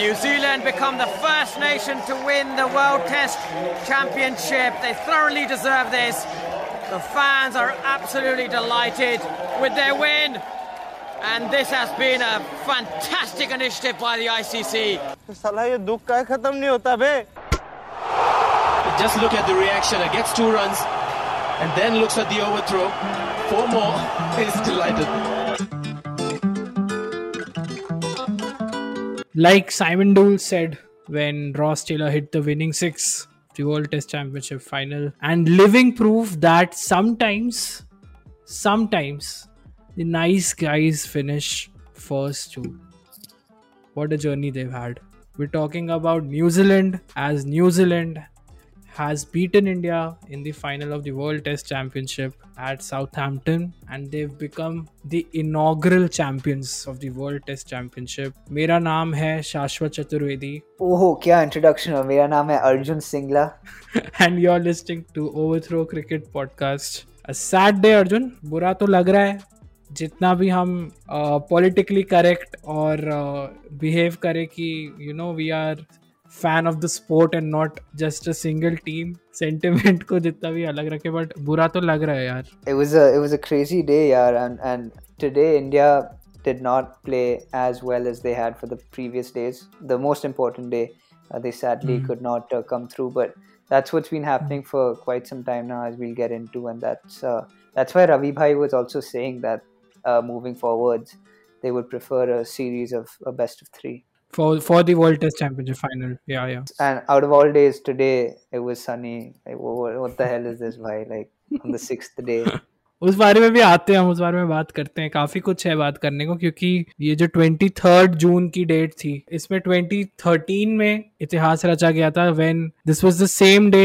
New Zealand become the first nation to win the World Test Championship. They thoroughly deserve this. The fans are absolutely delighted with their win. And this has been a fantastic initiative by the ICC. Just look at the reaction. It gets two runs and then looks at the overthrow. Four more. He's delighted. Like Simon Dole said when Ross Taylor hit the winning six, the World Test Championship final, and living proof that sometimes, sometimes the nice guys finish first too. What a journey they've had. We're talking about New Zealand as New Zealand has beaten India in the final of the World Test Championship at Southampton and they've become the inaugural champions of the World Test Championship. मेरा नाम है शाश्वत चतुर्वेदी ओहो क्या introduction है मेरा नाम है Arjun Singla and you're listening to Overthrow Cricket Podcast. A sad day Arjun बुरा तो लग रहा है जितना भी हम पॉलिटिकली करेक्ट और बिहेव करें कि you know we are fan of the sport and not just a single team sentiment को जितना भी अलग रखे बट बुरा तो लग रहा है यार it was a it was a crazy day yaar and and today India did not play as well as they had for the previous days the most important day uh, they sadly could not uh, come through but that's what's been happening for quite some time now as we'll get into and that's uh, that's why Ravi Bhai was also saying that uh, moving forwards they would prefer a series of a best of 3 for for the World Test Championship final. Yeah, yeah. and out of all days today it was sunny like, what, what the hell is this bhai like on the sixth day उस बारे में भी आते हैं हम उस बारे में बात करते हैं काफ़ी कुछ है बात करने को क्योंकि ये जो ट्वेंटी थर्ड जून की डेट थी इसमें 2013 में इतिहास रचा गया था when this was the same day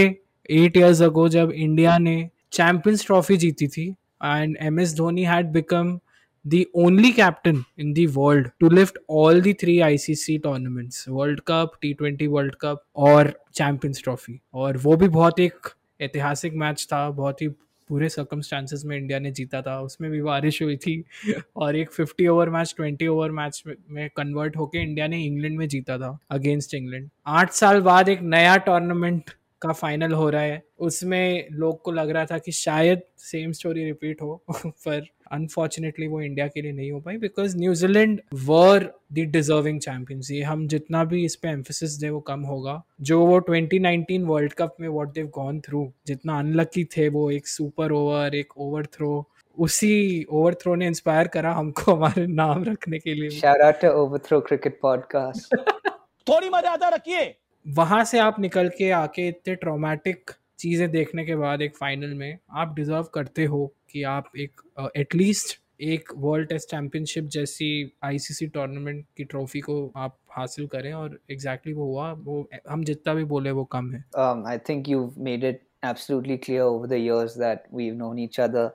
eight years ago जब इंडिया ने चैंपियंस ट्रॉफी जीती थी and M S Dhoni had become the only captain in the world to lift all the three ICC tournaments World Cup, T20 World Cup और Champions Trophy. और वो भी बहुत एक ऐतिहासिक मैच था बहुत ही पूरे सर्कमस्टांसेस में इंडिया ने जीता था उसमें भी बारिश हुई थी और एक 50 ओवर मैच 20 ओवर मैच में कन्वर्ट होके इंडिया ने इंग्लैंड में जीता था अगेंस्ट इंग्लैंड आठ साल बाद एक नया टूर्नामेंट का फाइनल हो रहा है उसमें लोग को लग रहा था कि शायद सेम स्टोरी रिपीट हो पर अनफॉर्चुनेटली वो इंडिया के लिए नहीं हो पाई because New Zealand were the deserving champions ये हम जितना भी इस पे एम्फोसिस दे वो कम होगा। जो वो 2019 वर्ल्ड कप में व्हाट देव गॉन थ्रू जितना अनलकी थे वो एक सुपर ओवर एक ओवर थ्रो उसी ओवर थ्रो ने इंस्पायर करा हमको हमारे नाम रखने के लिए। Shout out to overthrow cricket podcast. थोड़ी मर्यादा रखिए। वहाँ से आप निकल के आके इतने ट्रॉमेटिक चीज़ें देखने के बाद एक फाइनल में आप डिजर्व करते हो। कि आप एक एटलीस्ट एक वर्ल्ड टेस्ट चैंपियनशिप जैसी आईसीसी टूर्नामेंट की ट्रॉफी को आप हासिल करें और एग्जैक्टली exactly वो हुआ वो हम जितना भी बोले वो कम है um, I think you've made it absolutely clear over the years that we've known each other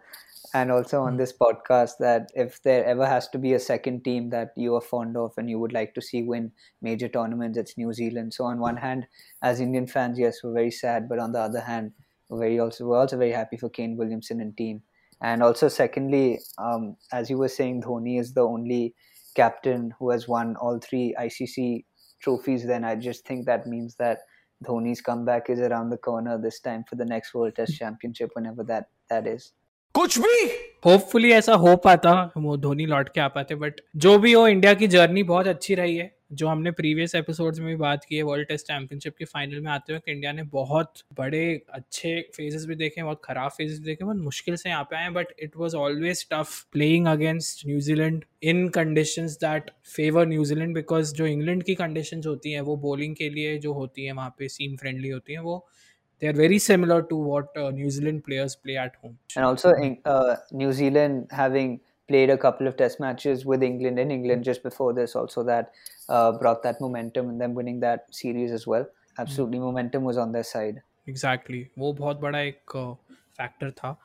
and also on this podcast that if there ever has to be a second team that you are fond of and you would like to see win major tournaments, it's New Zealand. So on one hand, as Indian fans, yes, we're very sad, but on the other hand, we're very also we're also very happy for Kane Williamson and team. And also, secondly, um, as you were saying, Dhoni is the only captain who has won all three ICC trophies. Then I just think that means that Dhoni's comeback is around the corner this time for the next World Test Championship, whenever that that is. कुछ भी। Hopefully ऐसा हो पाता, वो धोनी लौट के आ पाते but जो भी हो इंडिया की जर्नी बहुत अच्छी रही है। जो हमने प्रीवियस एपिसोड्स में भी बात की है वर्ल्ड टेस्ट चैंपियनशिप के फाइनल में आते हुए इंडिया ने बहुत बड़े, अच्छे फेजेस भी देखे, बहुत खराब फेजेस भी देखे, बहुत मुश्किल से यहाँ पे आए but it was always tough playing against New Zealand in condition that favour New Zealand because जो इंग्लैंड की कंडीशन होती हैं, वो बॉलिंग के लिए जो होती है, वहाँ पे सीम फ्रेंडली होती हैं, वो they are very similar to what uh, New Zealand players play at home. And also, in, uh, New Zealand having played a couple of test matches with England in England just before this, also that uh, brought that momentum and them winning that series as well. Absolutely, momentum was on their side. Exactly. वो बहुत बड़ा एक factor था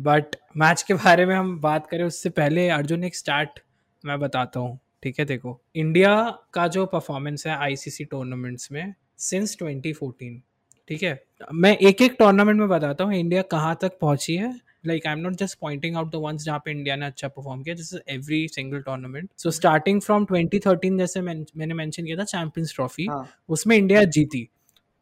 but match के बारे में हम बात करें उससे पहले अर्जुन एक स्टार्ट मैं बताता हूँ ठीक है देखो इंडिया का जो परफॉर्मेंस है आईसीसी टूर्नामेंट्स में सिंस 2014 ठीक है? मैं एक एक टूर्नामेंट में बताता हूँ इंडिया कहाँ तक पहुँची है। Like I am not just pointing out the ones जहाँ पे इंडिया ने अच्छा परफॉर्म किया this is every single tournament. So starting from 2013 जैसे मैं, मैंने मेंशन किया था चैंपियंस ट्रॉफी हाँ। उसमें इंडिया जीती।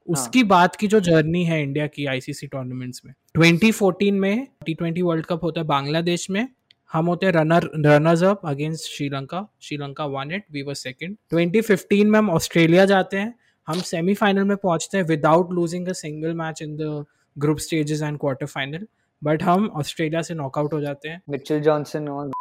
उसकी बात की जो जर्नी है इंडिया की आईसीसी टूर्नामेंट्स में। 2014 में टी ट्वेंटी वर्ल्ड कप होता है बांग्लादेश में। हम होते हैं runner runners up against Sri Lanka Sri Lanka won it we were second 2015 में हम ऑस्ट्रेलिया जाते हैं। हम सेमीफाइनल में पहुँचते हैं without losing a single match in the group stages and quarter final but हम ऑस्ट्रेलिया से नॉकआउट हो जाते हैं। मिचेल जॉनसन और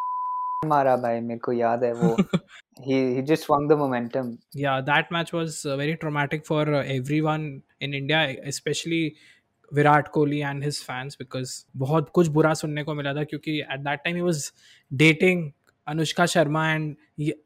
मारा भाई मेरे को याद है वो। He he just swung the momentum. Yeah that match was uh, very traumatic for uh, everyone in india especially Virat Kohli and his fans because बहुत कुछ बुरा सुनने को मिला था क्योंकि at that time he was dating Anushka Sharma and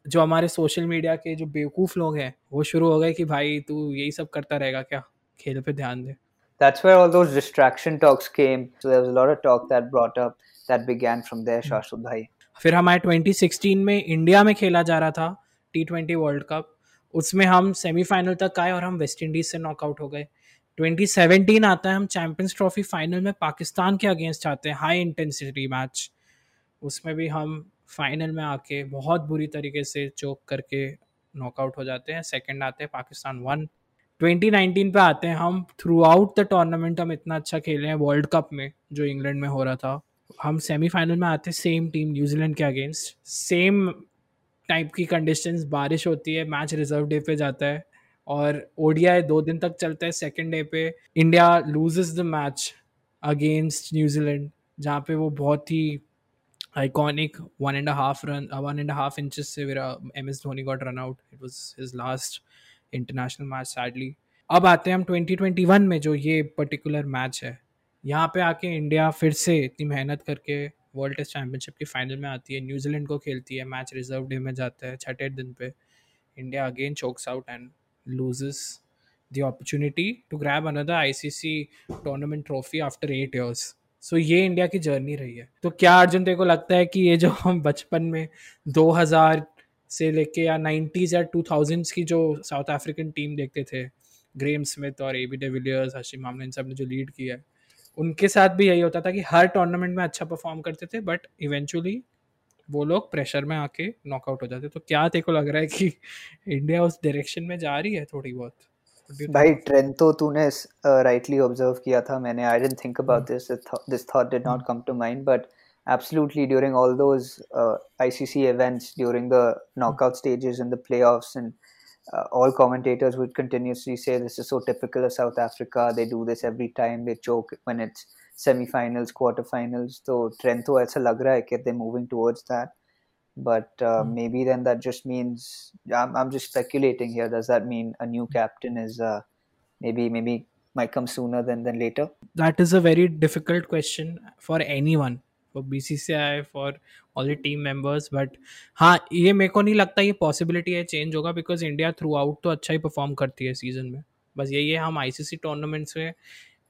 जो हमारे सोशल मीडिया के जो बेवकूफ़ लोग हैं वो शुरू हो गए कि भाई तू यही सब करता रहेगा क्या? खेल पे ध्यान दे। That's where all those distraction talks came. So there was a lot of talk that brought up that began from there shashwat bhai. फिर हमारे 2016 में इंडिया में खेला जा रहा था टी ट्वेंटी वर्ल्ड कप उसमें हम सेमीफाइनल तक आए और हम वेस्ट इंडीज से नॉकआउट हो गए। 2017 आता है हम चैंपियंस ट्रॉफी फाइनल में पाकिस्तान के अगेंस्ट आते हैं हाई इंटेंसिटी मैच उसमें भी हम फाइनल में आके बहुत बुरी तरीके से चोक करके नॉकआउट हो जाते हैं सेकंड आते हैं, पाकिस्तान वन 2019 पे आते हैं हम थ्रू आउट द टूर्नामेंट हम इतना अच्छा खेले हैं वर्ल्ड कप में, जो इंग्लैंड में हो रहा था। हम सेमीफाइनल में आते हैं सेम टीम न्यूजीलैंड के अगेंस्ट सेम टाइप की कंडीशंस बारिश होती है मैच रिज़र्व डे पे जाता है, और ओडिया दो दिन तक चलता है सेकेंड डे पे India loses the match against New Zealand जहाँ पे वो बहुत ही iconic one and half run one and half inches से मेरा M S Dhoni got run out it was his last international match sadly अब आते हैं हम 2021 में, जो ये पर्टिकुलर मैच है। यहाँ पे आके इंडिया फिर से इतनी मेहनत करके वर्ल्ड टेस्ट चैम्पियनशिप की फाइनल में आती है। न्यूजीलैंड को खेलती है। मैच रिज़र्व डे में जाता है, छठे दिन पे। India again chokes out and loses the opportunity to grab another ICC tournament trophy after eight years. So ये इंडिया की जर्नी रही है। तो क्या अर्जुन, तेरे को लगता है कि ये जो हम बचपन में 2000 से लेके या 90s या 2000s की जो साउथ अफ्रीकन टीम देखते थे ग्रेम स्मिथ और A B de Villiers Hashim Amla इन सबने जो लीड किया है, उनके साथ भी यही होता था कि हर टूर्नामेंट में अच्छा परफॉर्म करते थे बट इवेंचुअली वो लोग प्रेशर में आके नॉकआउट हो जाते। तो क्या तेरे को लग रहा है कि इंडिया उस डायरेक्शन में जा रही है थोड़ी बहुत? भाई ट्रेंड तो तूने राइटली ऑब्जर्व किया था मैंने I didn't think about this this thought did not come to mind but absolutely during all those uh, ICC events during the knockout stages and the playoffs and uh, all commentators would continuously say this is so typical of South Africa they do this every time they choke when it's semi-finals quarterfinals तो trend तो ऐसा लग रहा है कि they're moving towards that but uh, Hmm. maybe then that just means I'm, I'm just speculating here does that mean a new captain is uh, maybe maybe might come sooner than than later that is a very difficult question for anyone for BCCI for all the team members but हाँ ये मेरे को नहीं लगता ये possibility है change होगा because India through out तो अच्छा ही परफॉर्म करती है सीजन में बस यही है हम आईसीसी टूर्नामेंट्स में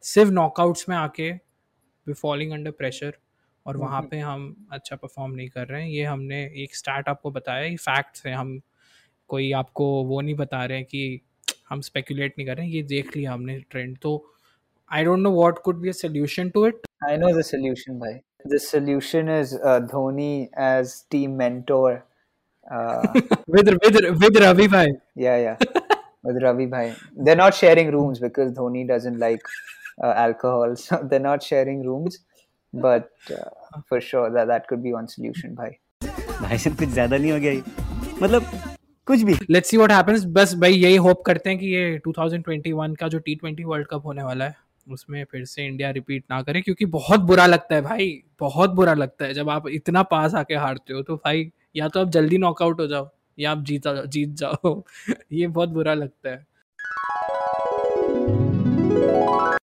सिर्फ नॉकआउट्स में आके वी फॉलिंग अंडर प्रेशर और वहाँ हम्म। पे हम अच्छा परफॉर्म नहीं कर रहे हैं ये हमने एक स्टार्ट आपको बताया ये फैक्ट्स हैं हम कोई आपको वो नहीं बता रहे हैं कि हम स्पेकुलेट नहीं कर रहे हैं ये देख लिया हमने ट्रेंड तो I don't know what could be a solution to it I know the solution bhai the solution is uh, Dhoni as team mentor uh, with with with Ravi भाई Yeah, yeah. With Ravi Bhai. They're not sharing rooms because Dhoni doesn't like uh, alcohol. So they're not sharing rooms. But uh, for sure, that, that could be one solution, Bhai. भाई साहब कुछ ज़्यादा नहीं हो गया ये? मतलब कुछ भी। लेट्स सी व्हाट हैपेंस बस भाई यही होप करते हैं कि ये 2021 का जो टी20 वर्ल्ड कप होने वाला है उसमें फिर से इंडिया रिपीट ना करे क्योंकि बहुत बुरा लगता है भाई बहुत बुरा लगता है। जब आप इतना पास आके हारते हो तो भाई या तो आप जल्दी नॉकआउट हो जाओ या आप जीता जीत जाओ। ये बहुत बुरा लगता है।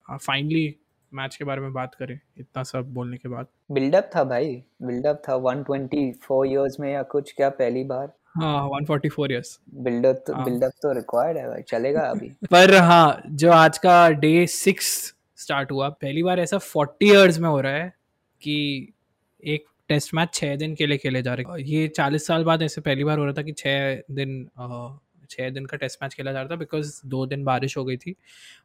हाँ फाइनली मैच के बारे में बात करें इतना सब बोलने के बाद। बिल्डअप था भाई बिल्डअप था 124 इयर्स में या कुछ क्या पहली बार। हाँ 144 इयर्स बिल्डअप तो हाँ। बिल्डअप तो रिक्वायर्ड है भाई चलेगा अभी। पर हाँ जो आज का डे सिक्स स्टार्ट हुआ पहली बार ऐसा फोर्टी इयर्स में हो रहा है कि एक टेस्ट मैच छः दिन के लिए खेले जा रहे हैं। ये चालीस साल बाद ऐसे पहली बार हो रहा था कि छः दिन छः दिन का टेस्ट मैच खेला जा रहा था बिकॉज़ दो दिन बारिश हो गई थी।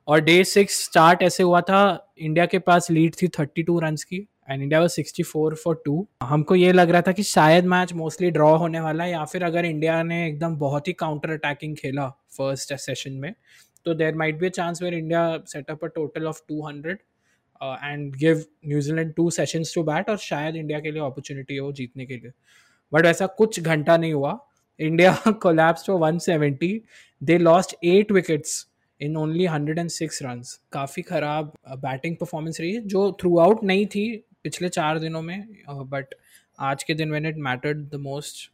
और डे सिक्स स्टार्ट ऐसे हुआ था इंडिया के पास लीड थी थर्टी टू रन की and India was 64 for two हमको ये लग रहा था कि शायद मैच मोस्टली ड्रॉ होने वाला है या फिर अगर इंडिया ने एकदम बहुत ही काउंटर अटैकिंग खेला फ़र्स्ट सेशन में तो there might be a chance where India set up a total of 200 and give New Zealand two sessions to bat और शायद इंडिया के लिए अपॉर्चुनिटी हो जीतने के लिए। बट ऐसा कुछ घंटा नहीं हुआ। India collapse to 170 they lost eight wickets in only 106 runs काफ़ी ख़राब बैटिंग परफॉर्मेंस रही है जो थ्रू आउट नहीं थी पिछले चार दिनों में बट आज के दिन when it mattered the most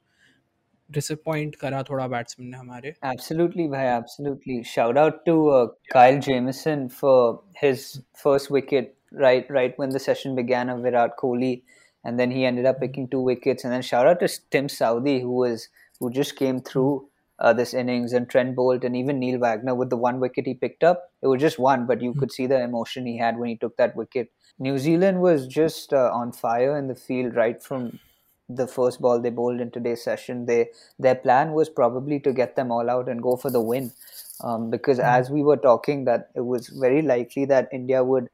disappoint करा थोड़ा बैट्समैन ने हमारे Absolutely, bhai. Absolutely. Shout out to uh, Kyle Jamieson for his first wicket right right when the session began of Virat Kohli, and then he ended up picking two wickets. And then shout out to Tim Saudi who was who just came through uh, this innings, and Trent Bolt and even Neil Wagner with the one wicket he picked up. It was just one, but you could see the emotion he had when he took that wicket. New Zealand was just uh, on fire in the field right from the first ball they bowled in today's session. They their plan was probably to get them all out and go for the win, um, because as we were talking, that it was very likely that India would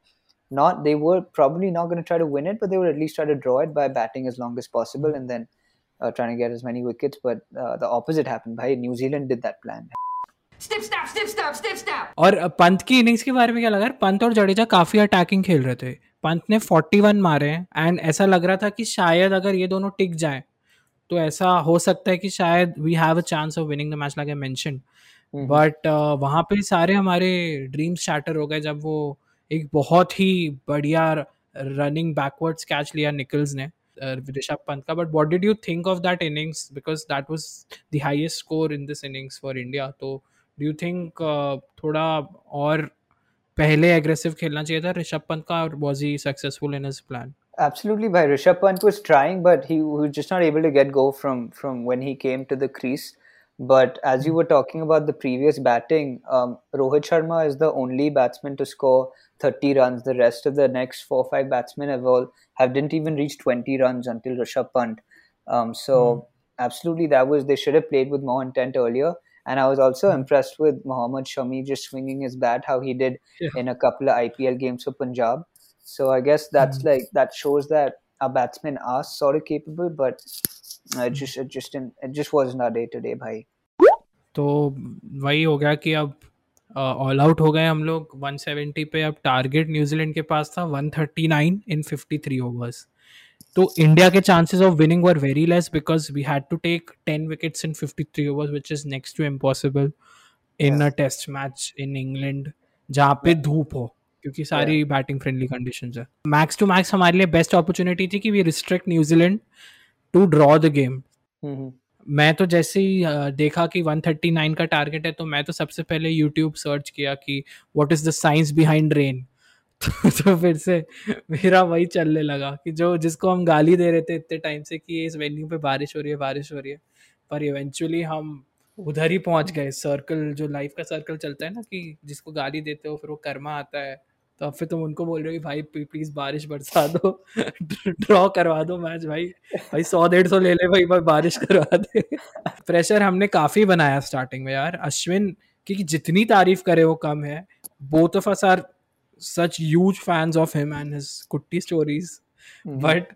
not. They were probably not going to try to win it, but they would at least try to draw it by batting as long as possible and then uh, trying to get as many wickets. But uh, the opposite happened. Bhai, New Zealand did that plan. Snip, snap, snip, snap, snip, snap. और पंत की innings के बारे में क्या लगा पंत और जडेजा काफ़ी attacking खेल रहे थे पंत ने 41 मारे एंड ऐसा लग रहा था कि शायद अगर ये दोनों टिक जाए तो ऐसा हो सकता है कि शायद we have a chance of winning the match like I mention but वहाँ पे सारे हमारे ड्रीम्स शैटर हो गए जब वो एक बहुत ही बढ़िया रनिंग बैकवर्ड्स कैच लिया निकल्स ने ऋषभ पंत का but what did you think of that innings because that was the highest score in this innings for India तो डू यू थिंक थोड़ा और पहले एग्रेसिव खेलना चाहिए था ऋषभ पंत का और was he successful in his plan Absolutely, bhai. Rishabh Pant was trying, but he was just not able to get go from from when he came to the crease. But as you were talking about the previous batting, um, Rohit Sharma is the only batsman to score 30 runs. The rest of the next four or five batsmen have all have didn't even reach 20 runs until Rishabh Pant. Um, so absolutely, that was they should have played with more intent earlier. And I was also impressed with Mohammad Shami just swinging his bat, how he did Yeah. in a couple of IPL games for Punjab. So I guess that's like that shows that our batsmen are sort of capable, but uh, just it just didn't, it just wasn't our day today, bhai. तो वही हो गया कि अब all out हो गए हम लोग। 170 पे अब टारगेट न्यूजीलैंड के पास था 139 इन 53 ओवर्स तो इंडिया के chances of winning were very less because we had to take 10 wickets in 53 overs which is next to impossible in a test match in England जहाँ पे धूप हो। क्योंकि सारी बैटिंग फ्रेंडली कंडीशंस है। मैक्स टू मैक्स हमारे लिए best opportunity थी कि we restrict New Zealand to draw the game. मैं तो जैसे ही देखा कि 139 का टारगेट है तो मैं तो सबसे पहले यूट्यूब सर्च किया कि what is the science behind rain तो फिर से मेरा वही चलने लगा कि जो जिसको हम गाली दे रहे थे इतने टाइम से कि इस वेन्यू पे बारिश हो रही है बारिश हो रही है। पर इवेंचुअली हम उधर ही पहुँच गए। सर्कल जो लाइफ का सर्कल चलता है ना कि जिसको गाली देते हो फिर वो कर्मा आता है। तो अब फिर तुम उनको बोल रहे हो कि भाई प्लीज़ बारिश बरसा दो ड्रॉ करवा दो मैच भाई। भाई सौ डेढ़ सौ ले ले भाई भाई बारिश करवा दे। प्रेशर हमने काफ़ी बनाया स्टार्टिंग में यार। अश्विन की जितनी तारीफ़ करे वो कम है। Both of us are such huge fans of him and his Kutti stories but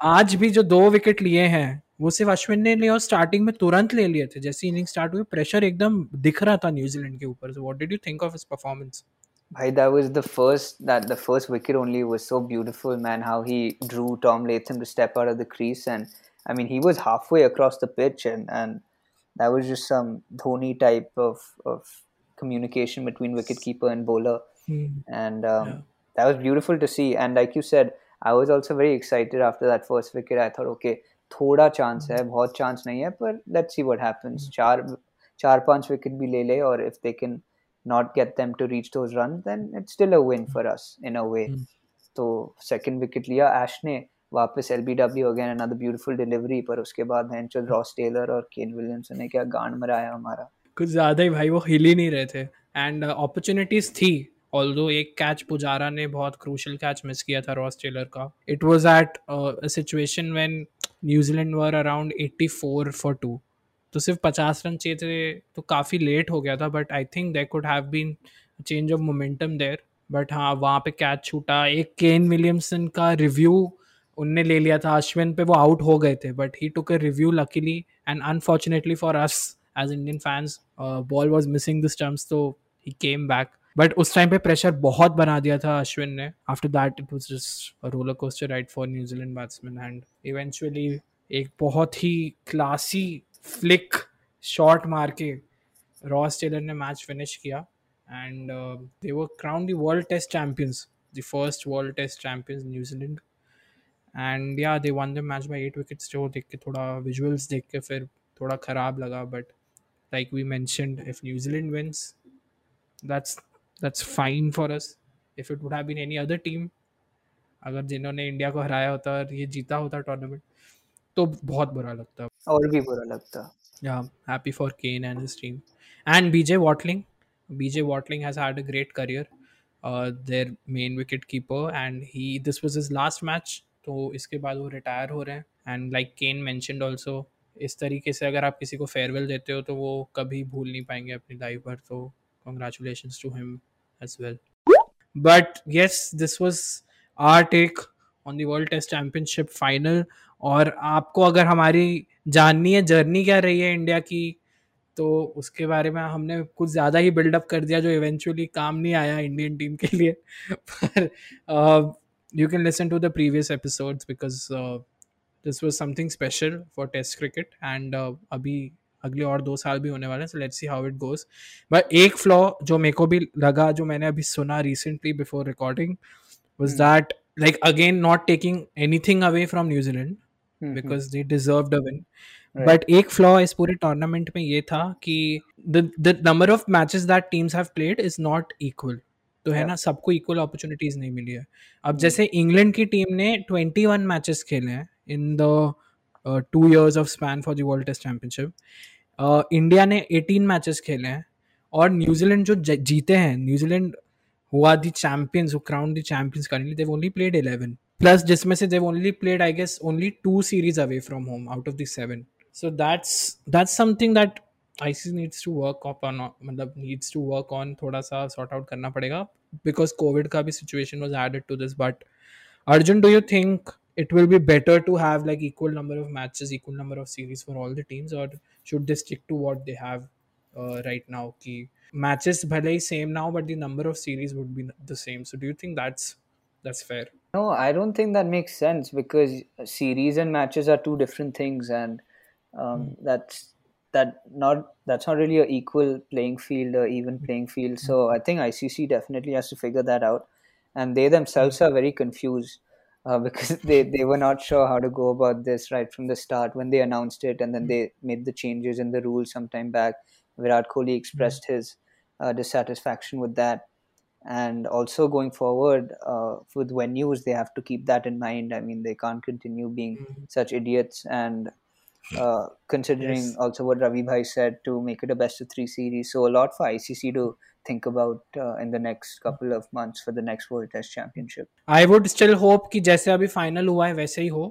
आज भी जो दो विकेट लिए हैं वो सिर्फ़ अश्विन ने लिए और स्टार्टिंग में तुरंत ले लिए थे। जैसे इनिंग स्टार्ट हुई प्रेशर एकदम दिख रहा था न्यूजीलैंड के ऊपर। So what did you think of his performance Bhai, that was the first that the first wicket only was so beautiful, man. How he drew Tom Latham to step out of the crease, and I mean he was halfway across the pitch, and and that was just some Dhoni type of of communication between wicketkeeper and bowler, and um, that was beautiful to see. And like you said, I was also very excited after that first wicket. I thought, okay, थोड़ा chance है, बहुत chance नहीं है, पर let's see what happens. चार चार पांच wicket भी ले ले, और if they can Not get them to reach those runs, then it's still a win for us in a way. तो second wicket लिया एश ने वापस LBW again another beautiful delivery पर उसके बाद हैंचल रॉस टेलर और केन विलियमसन ने क्या गांड मराया हमारा। कुछ ज़्यादा ही भाई वो हिल ही नहीं रहे थे। एंड अपॉर्चुनिटीज़ थी ऑल्दो एक कैच पुजारा ने बहुत क्रूशल कैच मिस किया था रॉस टेलर का। It was at situation when New Zealand were around 84 for two तो सिर्फ़ 50 रन चाहिए थे तो काफ़ी लेट हो गया था but I think there could have been change of momentum there but हाँ वहाँ पे कैच छूटा। एक केन विलियमसन का रिव्यू उनने ले लिया था, अश्विन पे वो आउट हो गए थे but he took a review luckily and unfortunately for us as Indian fans ball was missing this terms तो ही केम बैक बट उस टाइम पे प्रेशर बहुत बना दिया था अश्विन ने। After that it was just roller coaster ride for New Zealand batsman and eventually एक बहुत ही क्लासी फ्लिक शॉट मार के रॉस टेलर ने मैच फिनिश किया। And they were crown the world test champions the first world test champions New Zealand and yeah they won the match by eight wickets जो देख के थोड़ा visuals देख के फिर थोड़ा ख़राब लगा but like we mentioned if New Zealand wins that's that's fine for us if it would been any other team अगर जिन्होंने इंडिया को हराया होता और ये जीता होता टूर्नामेंट तो बहुत बुरा लगता। और भी बुरा लगता। Yeah happy for kane and his team. And bj watling. Bj watling had a great career. Uh, their main wicket keeper and he this was his last match तो इसके बाद वो रिटायर हो रहे हैं। And like Kane mentioned also इस तरीके से अगर आप किसी को फेयरवेल देते हो तो वो कभी भूल नहीं पाएँगे अपनी लाइफ भर तो congratulation to him as well but yes this was our take on the world test championship final और आपको अगर हमारी जाननी है जर्नी क्या रही है इंडिया की तो उसके बारे में हमने कुछ ज़्यादा ही बिल्डअप कर दिया जो इवेंचुअली काम नहीं आया इंडियन टीम के लिए। पर you can listen to the previous episodes because this was something special for test cricket and अभी अगले और दो साल भी होने वाले हैं so let's see how it goes but एक फ्लॉ जो मेरे को भी लगा जो मैंने अभी सुना recently before recording was that like again not taking anything away from New Zealand because they deserve a win but एक फ्लॉ इस पूरे टूर्नामेंट में ये था कि the number of matches that teams have played is not equal तो है ना सबको इक्वल अपॉर्चुनिटीज़ नहीं मिली है। अब mm. जैसे इंग्लैंड की टीम ने 21 मैचेस खेले हैं in the two years of span for the world test championship India ने 18 मैचेस खेले हैं और न्यूजीलैंड जो जीते हैं न्यूजीलैंड हुआ दी चैंपियंस क्राउन दी करेंगे ओनली प्लेड 11 Plus, जिसमें से they've only played, I guess, only two series away from home out of the seven. So that's that's something that ICC needs to work up on, मतलब needs to work on थोड़ा सा sort out करना पड़ेगा because COVID का भी situation was added to this. But Arjun, do you think it will be better to have like equal number of matches, equal number of series for all the teams, or should they stick to what they have uh, right now? कि matches भले ही same now, but the number of series would be the same. So do you think that's that's fair? No, I don't think that makes sense because series and matches are two different things, and um, that's that not that's not really a equal playing field or even playing field. So I think ICC definitely has to figure that out, and they themselves are very confused uh, because they they were not sure how to go about this right from the start when they announced it, and then they made the changes in the rules some time back. Virat Kohli expressed his uh, dissatisfaction with that and also going forward uh, with venues they have to keep that in mind i mean they can't continue being such idiots and uh, considering Yes. also what ravi bhai said to make it a best of three series so a lot for icc to think about uh, in the next couple of months for the next world test championship I would still hope कि जैसे अभी final हुआ है वैसे ही हो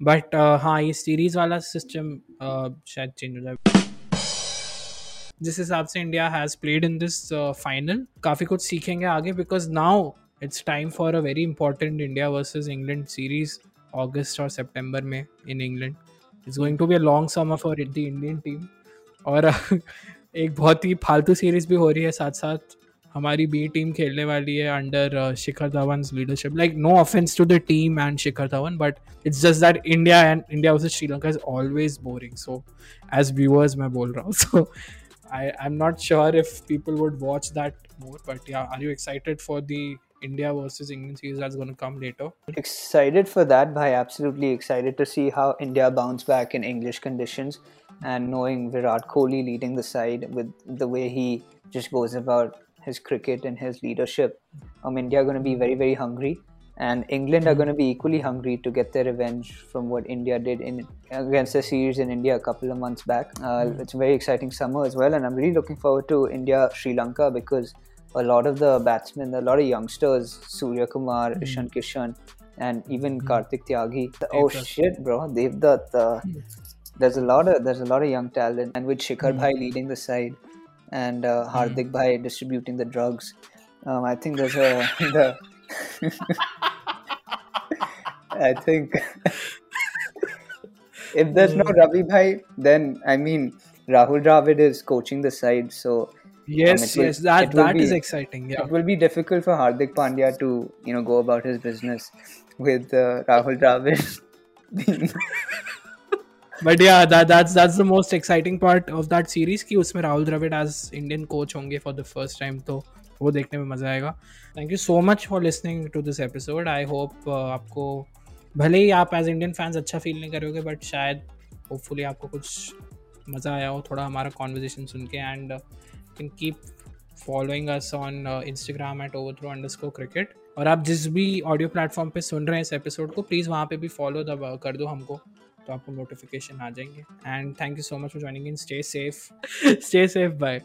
but हाँ ये series वाला सिस्टम शायद चेंज हो जाए जिस हिसाब से India has played in this final काफ़ी कुछ सीखेंगे आगे because now it's time for a very important India versus England series अगस्त और सितंबर में in England it's going to be a long summer for the Indian team और, एक बहुत ही फालतू सीरीज़ भी हो रही है साथ साथ हमारी बी टीम खेलने वाली है under Shikhar Dhawan leadership like no offense to the team and Shikhar Dhawan but it's just that India and India versus Sri Lanka is always boring so as viewers मैं बोल रहा हूँ सो I, I'm not sure if people would watch that more, but yeah, are you excited for the India versus England series that's going to come later? excited for that bhai. Absolutely excited to see how india bounce back in english conditions and knowing virat kohli leading the side with the way he just goes about his cricket and his leadership. Um india are going to be very very hungry and england are going to be equally hungry to get their revenge from what india did in against the series in india a couple of months back uh, it's a very exciting summer as well and i'm really looking forward to india sri lanka because a lot of the batsmen, a lot of youngsters, Surya Kumar, Ishan Kishan, and even Kartik Tyagi. The- oh shit, bro, Devdutt. Uh, there's a lot of there's a lot of young talent, and with Shikhar Bhai leading the side, and uh, Hardik Bhai distributing the drugs. Um, I think there's a the. I think if there's no Ravi Bhai, then I mean Rahul Dravid is coaching the side, so Yes, it will- yes, that it will that is be- exciting. Yeah. it will be difficult for Hardik Pandya to you know go about his business with uh, Rahul Dravid. being- But yeah, that that's that's the most exciting part of that series कि उसमें Rahul Dravid as Indian coach होंगे for the first time तो वो देखने में मजा आएगा thank you so much for listening to this episode I hope आपको भले ही आप एज इंडियन फैंस अच्छा फील नहीं करोगे बट शायद होपफुली आपको कुछ मज़ा आया हो, थोड़ा हमारा कॉन्वर्जेशन सुन के and can keep following us on Instagram at over throw under cricket और आप जिस भी ऑडियो प्लेटफॉर्म पे सुन रहे हैं इस एपिसोड को प्लीज़ वहाँ पे भी फॉलो दबा कर दो हमको तो आपको नोटिफिकेशन आ जाएँगे. And thank you so much for joining in stay safe stay safe bye